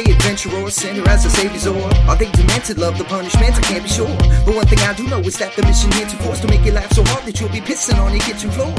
Are they adventurers, sinner as a savior's or Are they demented, love the punishment? I can't be sure. But one thing I do know is that the mission here to force to make you laugh so hard that you'll be pissing on your kitchen floor.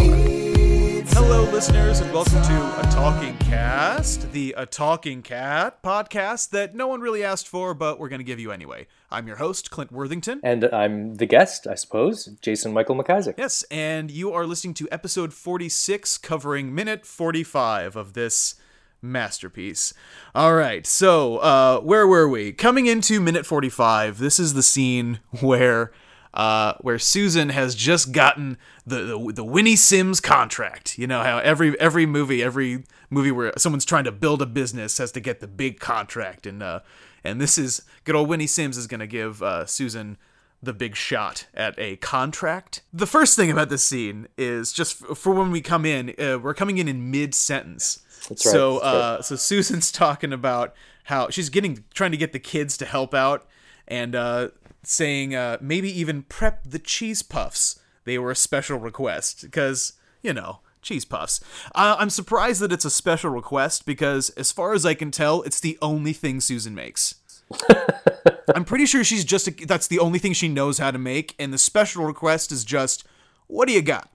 Hello, listeners, and welcome to A Talking Cast, the A Talking Cat podcast that no one really asked for, but we're going to give you anyway. I'm your host, Clint Worthington. And I'm the guest, I suppose, Jason Michael McIsaac. Yes, and you are listening to episode 46, covering minute 45 of this masterpiece. All right, so uh, where were we? Coming into minute 45, this is the scene where. Uh, where Susan has just gotten the, the the Winnie Sims contract. You know how every every movie, every movie where someone's trying to build a business has to get the big contract, and uh, and this is good old Winnie Sims is gonna give uh, Susan the big shot at a contract. The first thing about this scene is just f- for when we come in, uh, we're coming in in mid sentence. That's right, So, that's right. uh, so Susan's talking about how she's getting trying to get the kids to help out and uh, saying uh, maybe even prep the cheese puffs. They were a special request because you know cheese puffs. Uh, I'm surprised that it's a special request because, as far as I can tell, it's the only thing Susan makes. I'm pretty sure she's just a, that's the only thing she knows how to make, and the special request is just, "What do you got?"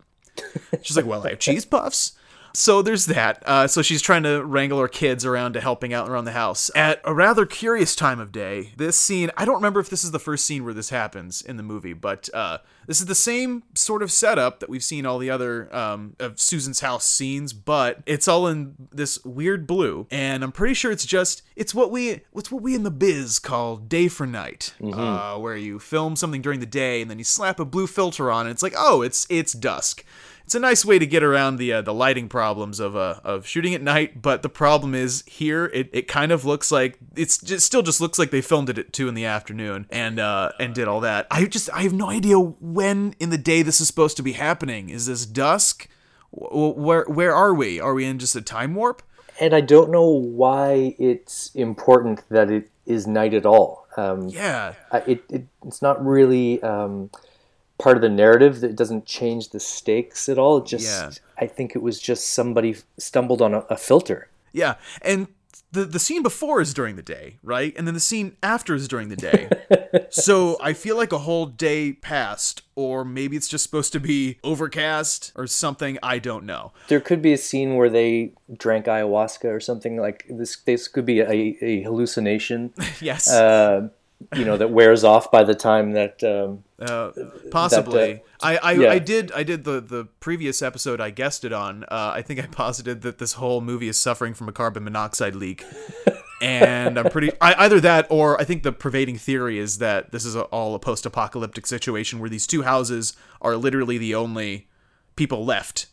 She's like, "Well, I have cheese puffs." So there's that. Uh, so she's trying to wrangle her kids around to helping out around the house at a rather curious time of day. This scene, I don't remember if this is the first scene where this happens in the movie, but uh, this is the same sort of setup that we've seen all the other um, of Susan's house scenes, but it's all in this weird blue, and I'm pretty sure it's just it's what we it's what we in the biz call day for night, uh, where you film something during the day and then you slap a blue filter on, and it's like oh, it's it's dusk it's a nice way to get around the uh, the lighting problems of uh, of shooting at night. But the problem is here, it, it kind of looks like it's just still just looks like they filmed it at two in the afternoon and uh, and did all that. I just I have no idea when in the day this is supposed to be happening. Is this dusk? Where where are we? Are we in just a time warp? And I don't know why it's important that it is night at all. Um, Yeah, it, it, it's not really um, part of the narrative. That doesn't change the stakes at all. It just, Yeah. I think it was just somebody stumbled on a, a filter. yeah, and. The, the scene before is during the day, right? And then the scene after is during the day. so I feel like a whole day passed, or maybe it's just supposed to be overcast or something. I don't know. There could be a scene where they drank ayahuasca or something like this. This could be a, a hallucination, Yes, uh, you know, that wears off by the time that. Um, uh, possibly. I I, yeah. I did I did the the previous episode I guessed it on. Uh, I think I posited that this whole movie is suffering from a carbon monoxide leak. And I'm pretty I, either that or I think the pervading theory is that this is a, all a post-apocalyptic situation where these two houses are literally the only people left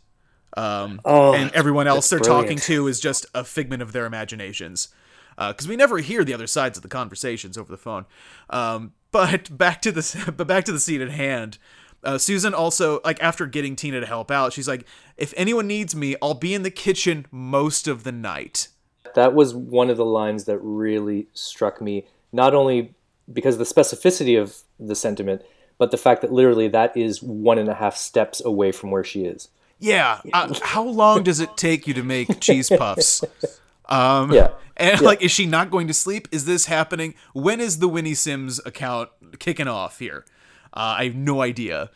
um, Oh, and everyone else they're that's talking to is just a figment of their imaginations. Because we never hear the other sides of the conversations over the phone. Um, but back to the but back to the scene at hand. Uh, Susan also like after getting Tina to help out, she's like, "If anyone needs me, I'll be in the kitchen most of the night." that was one of the lines that really struck me not only because of the specificity of the sentiment but the fact that literally that is one and a half steps away from where she is Yeah. Uh, how long does it take you to make cheese puffs? Um, Yeah. And like, is she not going to sleep? Is this happening? When is the Winnie Sims account kicking off here? Uh, I have no idea.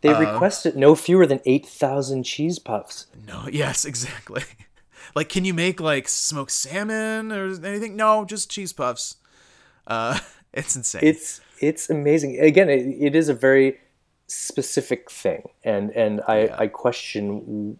they requested no fewer than 8000 cheese puffs No. Yes, exactly. like, can you make like smoked salmon or anything? No, just cheese puffs. Uh, it's insane. it's it's amazing again it, it is a very specific thing, and and I I question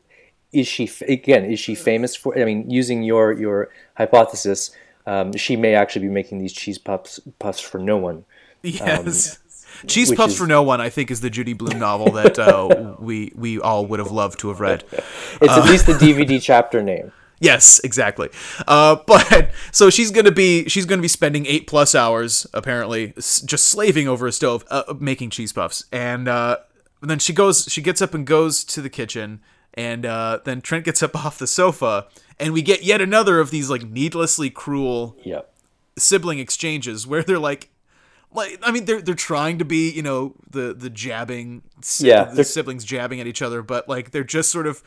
is she again is she famous for? I mean, using your your hypothesis, um, she may actually be making these cheese puffs puffs for no one. Yes. Cheese Puffs is- for No One, I think, is the Judy Blume novel that uh, we we all would have loved to have read. It's at least the DVD chapter name. Yes, exactly. Uh, but so she's gonna be she's gonna be spending eight plus hours apparently just slaving over a stove uh, making cheese puffs, and uh, then she goes she gets up and goes to the kitchen, and uh, then Trent gets up off the sofa, and we get yet another of these like needlessly cruel Yeah. sibling exchanges where they're like like I mean they're they're trying to be, you know, the the jabbing Yeah, the siblings jabbing at each other, but like they're just sort of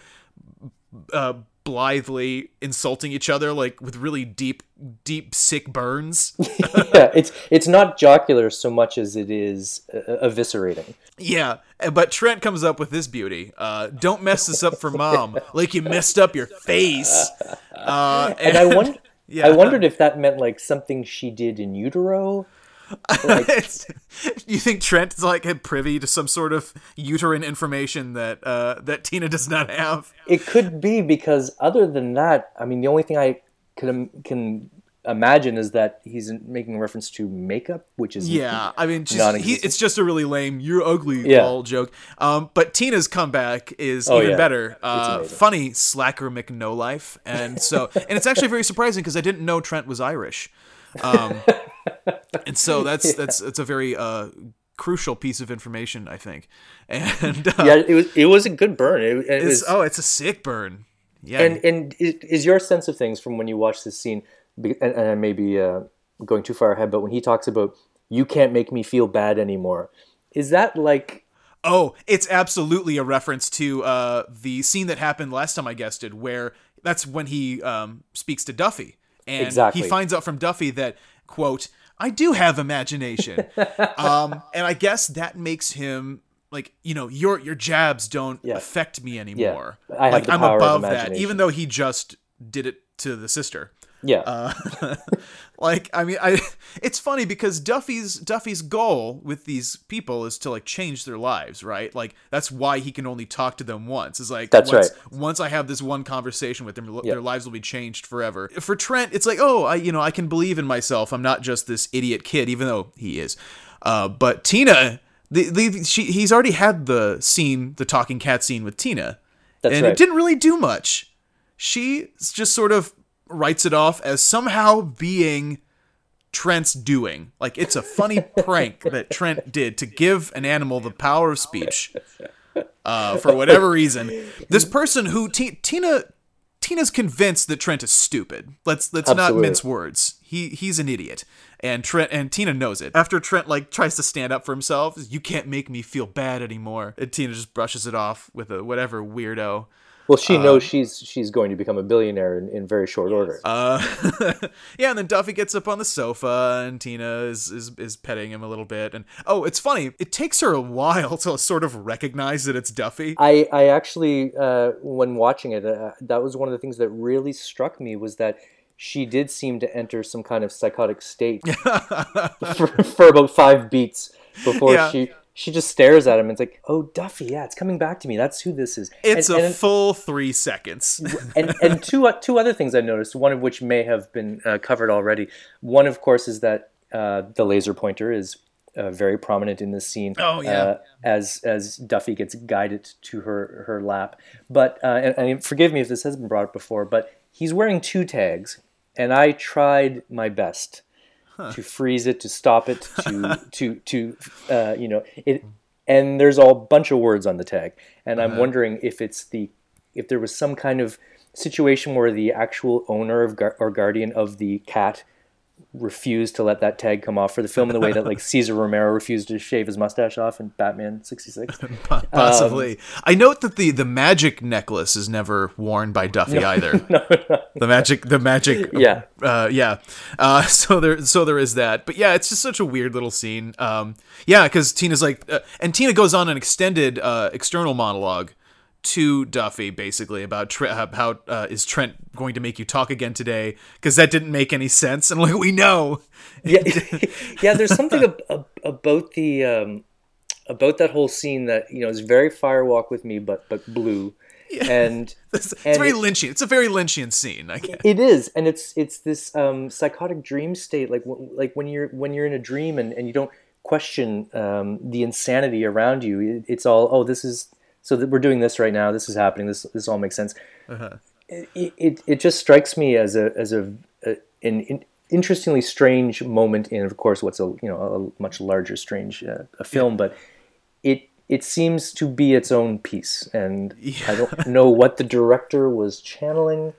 uh blithely insulting each other like with really deep deep sick burns. yeah, it's it's not jocular so much as it is uh, eviscerating. yeah, but Trent comes up with this beauty. Uh don't mess this up for mom like you messed up your face. Uh And I wonder, Yeah. I wondered if that meant like something she did in utero. It's- you think Trent is like privy to some sort of uterine information that uh, that Tina does not have? It could be because other than that, I mean, the only thing I can can imagine is that he's making reference to makeup, which is Yeah, I mean, just, he, it's just a really lame "you're ugly" Yeah. lol joke. Um, but Tina's comeback is Oh, even yeah. better. Uh, funny slacker McNolife, and so and it's actually very surprising because I didn't know Trent was Irish, um, and so that's that's that's a very uh, crucial piece of information, I think. And uh, yeah, it was it was a good burn. It, it it's, was, oh, it's a sick burn. Yeah, and and is your sense of things from when you watch this scene, and, and I may be uh, going too far ahead, but when he talks about you can't make me feel bad anymore, is that like Oh, it's absolutely a reference to uh, the scene that happened last time I guessed it, where that's when he um, speaks to Duffy, and Exactly. he finds out from Duffy that quote I do have imagination, um, and I guess that makes him like you know your your jabs don't Yeah. affect me anymore. I have like I'm above that, even though he just did it to the sister. yeah Uh, like I mean, I it's funny because Duffy's Duffy's goal with these people is to like change their lives, right? Like that's why he can only talk to them once. Is like That's once, right. Once I have this one conversation with them, Yeah. their lives will be changed forever. For Trent, it's like, oh, I you know I can believe in myself. I'm not just this idiot kid, even though he is. Uh, but Tina, the, the she he's already had the scene, the talking cat scene with Tina, That's and it didn't really do much. She just sort of writes it off as somehow being Trent's doing. Like it's a funny prank that Trent did to give an animal the power of speech. Uh, for whatever reason, this person who T- Tina Tina's convinced that Trent is stupid. Let's let's not mince words. He he's an idiot. And Trent and Tina knows it. After Trent like tries to stand up for himself, you can't make me feel bad anymore. And Tina just brushes it off with a whatever weirdo. Well she knows she's she's going to become a billionaire in, in very short order. Uh, yeah, and then Duffy gets up on the sofa, and Tina is, is is petting him a little bit. And oh, it's funny. It takes her a while to sort of recognize that it's Duffy. I, I actually, uh, when watching it, uh, that was one of the things that really struck me was that she did seem to enter some kind of psychotic state for, for about five beats before Yeah. she she just stares at him and it's like, oh Duffy, yeah, it's coming back to me. That's who this is. It's and, a and, full three seconds. and and two uh, two other things I noticed. One of which may have been uh, covered already. One, of course, is that uh, the laser pointer is uh, very prominent in this scene. Oh, yeah. Uh, as as Duffy gets guided to her her lap. But uh, and, and forgive me if this has been brought up before, but he's wearing two tags, and I tried my best. To freeze it, to stop it, to to to uh, you know it, and there's a bunch of words on the tag, and I'm wondering if it's the if there was some kind of situation where the actual owner of or guardian of the cat refused to let that tag come off for the film in the way that like Cesar Romero refused to shave his mustache off in Batman 66. Possibly. I note that the the magic necklace is never worn by Duffy either. No, The magic, the magic. Yeah. Uh, yeah. Uh, so there, so there is that. But yeah, it's just such a weird little scene. Um, yeah, because Tina's like, uh, and Tina goes on an extended uh, external monologue to Duffy, basically about Tre- uh, how uh, is Trent going to make you talk again today? Because that didn't make any sense. And like we know, yeah, yeah. There's something ab- ab- about the um, about that whole scene that you know is very Firewalk with me, but but blue, yeah. and It's, it's And very it- Lynchian. It's a very Lynchian scene. I guess. it is, and it's it's this um, psychotic dream state, like w- like when you're when you're in a dream and, and you don't question um, the insanity around you. It, it's all oh, this is so that we're doing this right now. This is happening. This this all makes sense. It, it it just strikes me as a as a, a an, in interestingly strange moment in, of course, what's a you know a much larger strange uh, a film, but it it seems to be its own piece, and I don't know what the director was channeling.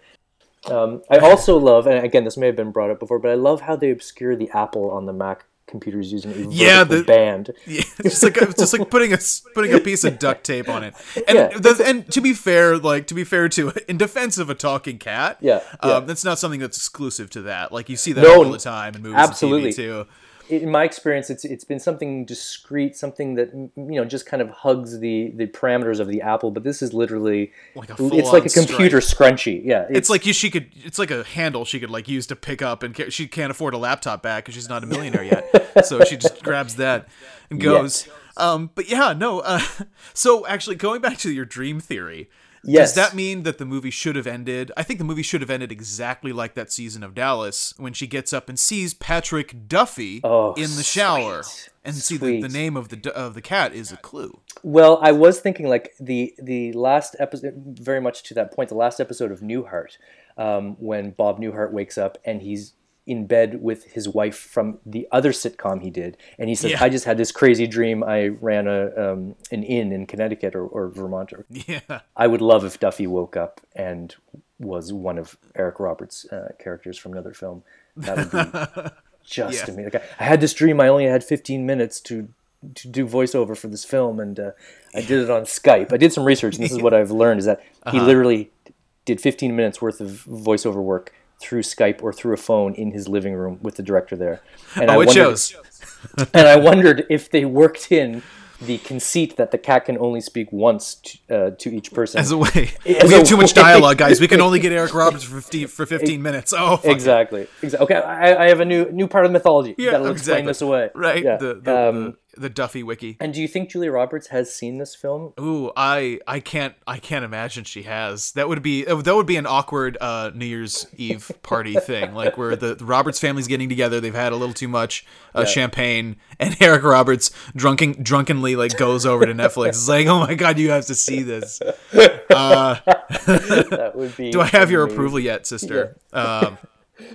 Um, I also love, and again, this may have been brought up before, but I love how they obscure the apple on the Mac computers using a Yeah, the- band. Yeah, just like just like putting a putting a piece of duct tape on it. And Yeah. the, and to be fair, like to be fair to in defense of a talking cat, Yeah, um, yeah. that's not something that's exclusive to that. Like you see that No, all the time in movies absolutely. and TV too. In my experience, it's it's been something discreet, something that you know just kind of hugs the the parameters of the apple. But this is literally Like a it's like a computer scrunchie. Yeah, It's like she could. It's like a handle she could like use to pick up, and ca- she can't afford a laptop back because she's not a millionaire yet. so she just grabs that and goes. Um, but yeah, no. Uh, so actually, going back to your dream theory, Yes. does that mean that the movie should have ended? I think the movie should have ended exactly like that season of Dallas when she gets up and sees Patrick Duffy Oh, in the shower, sweet. and see the, the name of the of the cat is a clue. Well, I was thinking like the the last episode, very much to that point, the last episode of Newhart, um, when Bob Newhart wakes up and he's in bed with his wife from the other sitcom he did, and he says, Yeah. "I just had this crazy dream. I ran a um, an inn in Connecticut or, or Vermont. Or, Yeah. I would love if Duffy woke up and was one of Eric Roberts' uh, characters from another film. That would be just Yeah. amazing. Like, I, I had this dream. I only had 15 minutes to to do voiceover for this film, and uh, I did it on Skype. I did some research, and this is what I've learned: is that he Uh-huh. literally did 15 minutes worth of voiceover work through Skype or through a phone in his living room with the director there. And Oh, it wondered- shows. and I wondered if they worked in the conceit that the cat can only speak once to, uh, to each person. As a way, As we have too much way- dialogue, guys. We can only get Eric Roberts for 15, for 15 minutes. Oh, fuck. exactly. Exactly. Okay, I, I have a new new part of mythology Yeah, that'll explain this away. Right, Yeah. the, the, um, the the Duffy wiki. and do you think Julia Roberts has seen this film? Ooh, I I can't I can't imagine she has. That would be that would be an awkward uh, New Year's Eve party thing, like where the, the Roberts family's getting together. They've had a little too much uh, champagne, and Eric Roberts drunken drunkenly like goes over to Netflix. It's like, oh my god, you have to see this. Uh, That would be. Do I have your approval yet, sister? Um,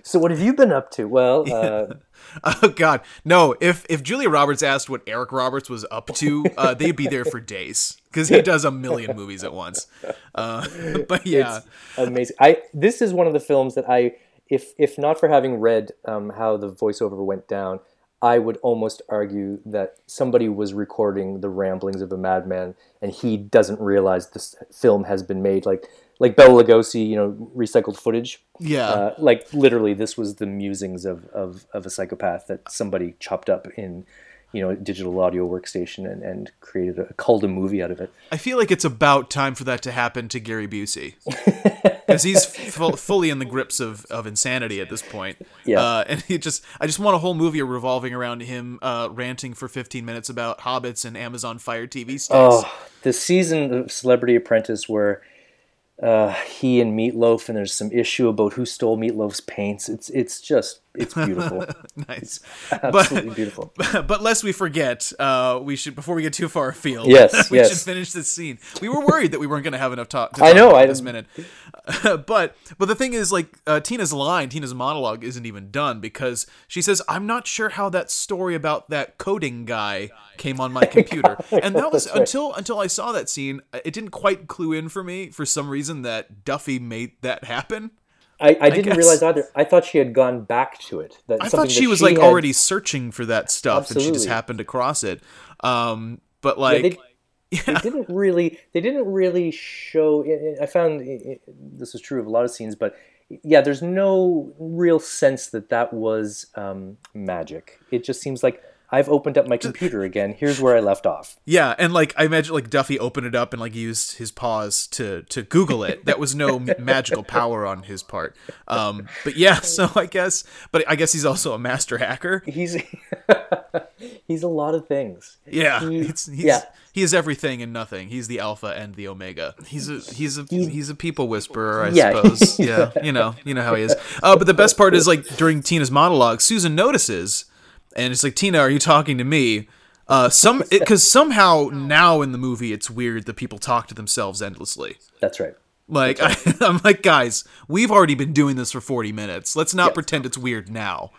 So what have you been up to? Well, uh, Oh God, no! If if Julia Roberts asked what Eric Roberts was up to, uh, they'd be there for days because he does a million movies at once. Uh, but yeah, amazing. I this is one of the films that I, if if not for having read um, how the voiceover went down, I would almost argue that somebody was recording the ramblings of a madman, and he doesn't realize this film has been made. Like like Bela Lugosi, you know, recycled footage. yeah. Uh, like literally, this was the musings of, of, of a psychopath that somebody chopped up in, you know, a digital audio workstation and, and created a culled a movie out of it. I feel like it's about time for that to happen to Gary Busey. Because he's fu- fully in the grips of, of insanity at this point. Yeah. Uh, and he just, I just want a whole movie revolving around him uh, ranting for 15 minutes about hobbits and Amazon Fire TV sticks. Oh, the season of Celebrity Apprentice where uh, he and Meatloaf and there's some issue about who stole Meatloaf's paints. It's it's just it's beautiful, nice. absolutely beautiful. but lest we forget, uh, we should before we get too far afield. Yes, we yes. should finish this scene. We were worried that we weren't going to have enough talk. To I know, I- this minute. but but the thing is, like uh, Tina's line, Tina's monologue isn't even done because she says, "I'm not sure how that story about that coding guy came on my computer," and that was right. until until I saw that scene. It didn't quite clue in for me for some reason that Duffy made that happen. I, I didn't guess. realize either. I thought she had gone back to it. That I thought she was like had- already searching for that stuff, and she just happened across it. Um, but like, they- They didn't really. They didn't really show. I I found this is true of a lot of scenes, but yeah, there's no real sense that that was um, magic. It just seems like I've opened up my computer again. Here's where I left off. Yeah, and like I imagine, like Duffy opened it up and like used his paws to to Google it. That was no magical power on his part. Um, but yeah, so I guess, but I guess he's also a master hacker. He's he's a lot of things. Yeah, He- it's, he's, yeah. he is everything and nothing. He's the alpha and the omega. He's a he's a he's a people whisperer, I Yeah. suppose. Yeah, you know, you know how he is. Uh, but the best part is like during Tina's monologue, Susan notices, and it's like, Tina, are you talking to me? Uh, some because somehow now in the movie it's weird that people talk to themselves endlessly. That's right. Like I, I'm like, guys, we've already been doing this for 40 minutes. Let's not pretend it's weird now.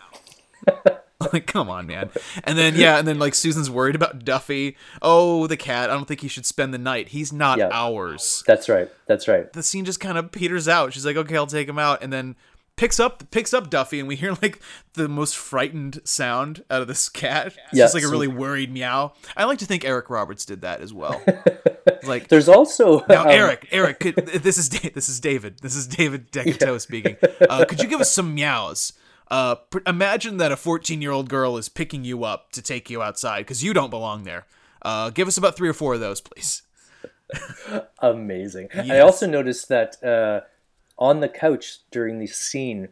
like, come on, man. And then yeah, and then like Susan's worried about Duffy. Oh, the cat. I don't think he should spend the night. He's not Yeah. ours. That's right. That's right. The scene just kind of peters out. She's like, okay, I'll take him out, and then picks up picks up Duffy, and we hear like the most frightened sound out of this cat. It's Yeah, just like a really worried meow. I like to think Eric Roberts did that as well. like There's also now, um, Eric, Eric, could, this is this is David. This is David DeCoteau speaking. Uh, could you give us some meows? Uh, pr- imagine that a 14 year old girl is picking you up to take you outside because you don't belong there. Uh, give us about three or four of those, please. amazing. I also noticed that uh, on the couch during the scene,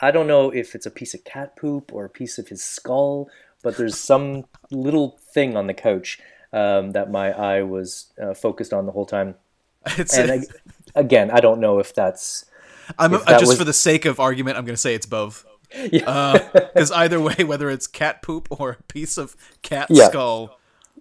I don't know if it's a piece of cat poop or a piece of his skull, but there's some little thing on the couch um, that my eye was uh, focused on the whole time. It's, And I, again, I don't know if that's I'm if uh, that just was- for the sake of argument, I'm going to say it's both. Because either way, whether it's cat poop or a piece of cat Yeah. skull,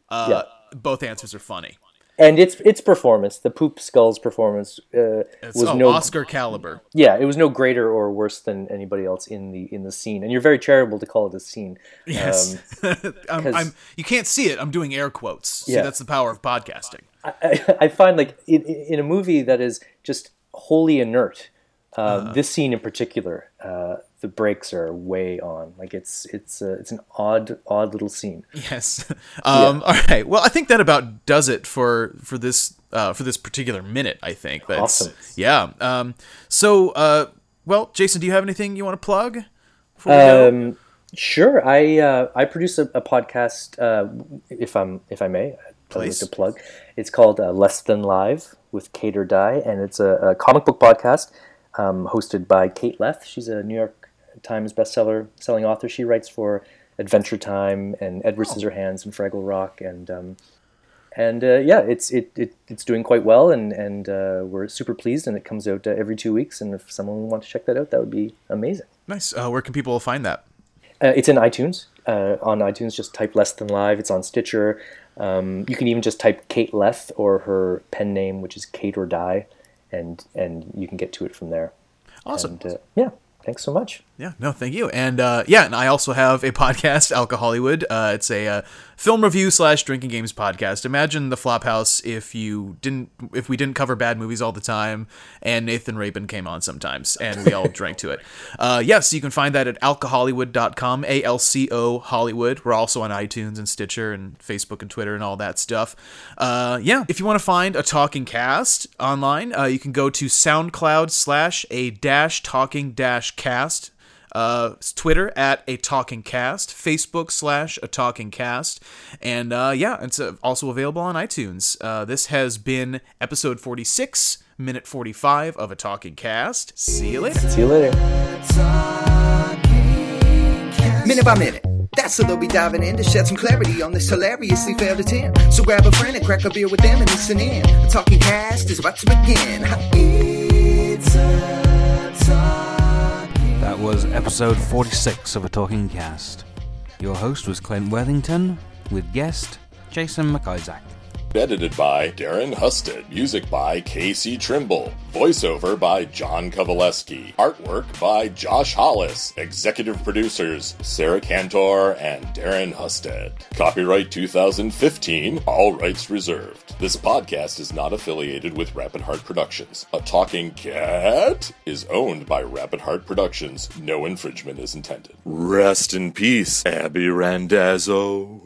uh, both answers are funny. And its its performance, the poop skull's performance, uh, was oh, no Oscar caliber. yeah, it was no greater or worse than anybody else in the in the scene. And you're very charitable to call it a scene. Yes, Um, I'm, I'm. You can't see it. I'm doing air quotes. See, Yeah. that's the power of podcasting. I, I find like in, in a movie that is just wholly inert, uh, Uh-huh. this scene in particular, uh, the brakes are way on. Like it's it's uh, it's an odd odd little scene. Yes. Um, All right. Well, I think that about does it for for this uh, for this particular minute. I think that's Awesome. yeah. Um, so, uh, well, Jason, do you have anything you want to plug? before we go? Um, sure, I uh, I produce a, a podcast. Uh, if I'm if I may, like Please. to plug. It's called uh, Less Than Live with Kate or Die, and it's a, a comic book podcast um, hosted by Kate Leth. She's a New York Times bestseller selling author. She writes for Adventure Time and Edward Scissorhands and Fraggle Rock, and um, and uh, yeah, it's it, it it's doing quite well, and and uh, we're super pleased. And it comes out uh, every two weeks. And if someone wants to check that out, that would be amazing. Nice. Uh, where can people find that? Uh, it's in iTunes. Uh, on iTunes, just type Less Than Live. It's on Stitcher. Um, you can even just type Kate Leth or her pen name, which is Kate or Die, and and you can get to it from there. Awesome. And uh, yeah, thanks so much. Yeah, no, thank you. And uh, yeah, and I also have a podcast, Alcohollywood. Uh, it's a uh, film review slash drinking games podcast. Imagine the Flophouse if you didn't, if we didn't cover bad movies all the time, and Nathan Rabin came on sometimes, and we all drank to it. Uh, yes, you can find that at alcohollywood.com, A L C O Hollywood. We're also on iTunes and Stitcher and Facebook and Twitter and all that stuff. Uh, yeah, if you want to find a talking cast online, uh, you can go to SoundCloud slash a dash talking dash cast uh, Twitter at a talking cast, Facebook slash a talking cast, and uh, yeah, it's uh, also available on iTunes. Uh, this has been episode 46, minute 45 of a talking cast. See you later. See you later. Minute by minute. That's what they'll be diving in to shed some clarity on this hilariously failed attempt. So grab a friend and crack a beer with them and listen in. The talking cast is about to begin. It's a talking. Was episode 46 of A Talking Cast. Your host was Clint Worthington, with guest Jason McIsaac. Edited by Darren Husted. Music by Casey Trimble. Voiceover by John Kovaleski. Artwork by Josh Hollis. Executive producers Sarah Cantor and Darren Husted. Copyright 2015. All rights reserved. This podcast is not affiliated with Rapid Heart Productions. A Talking Cat is owned by Rapid Heart Productions. No infringement is intended. Rest in peace, Abby Randazzo.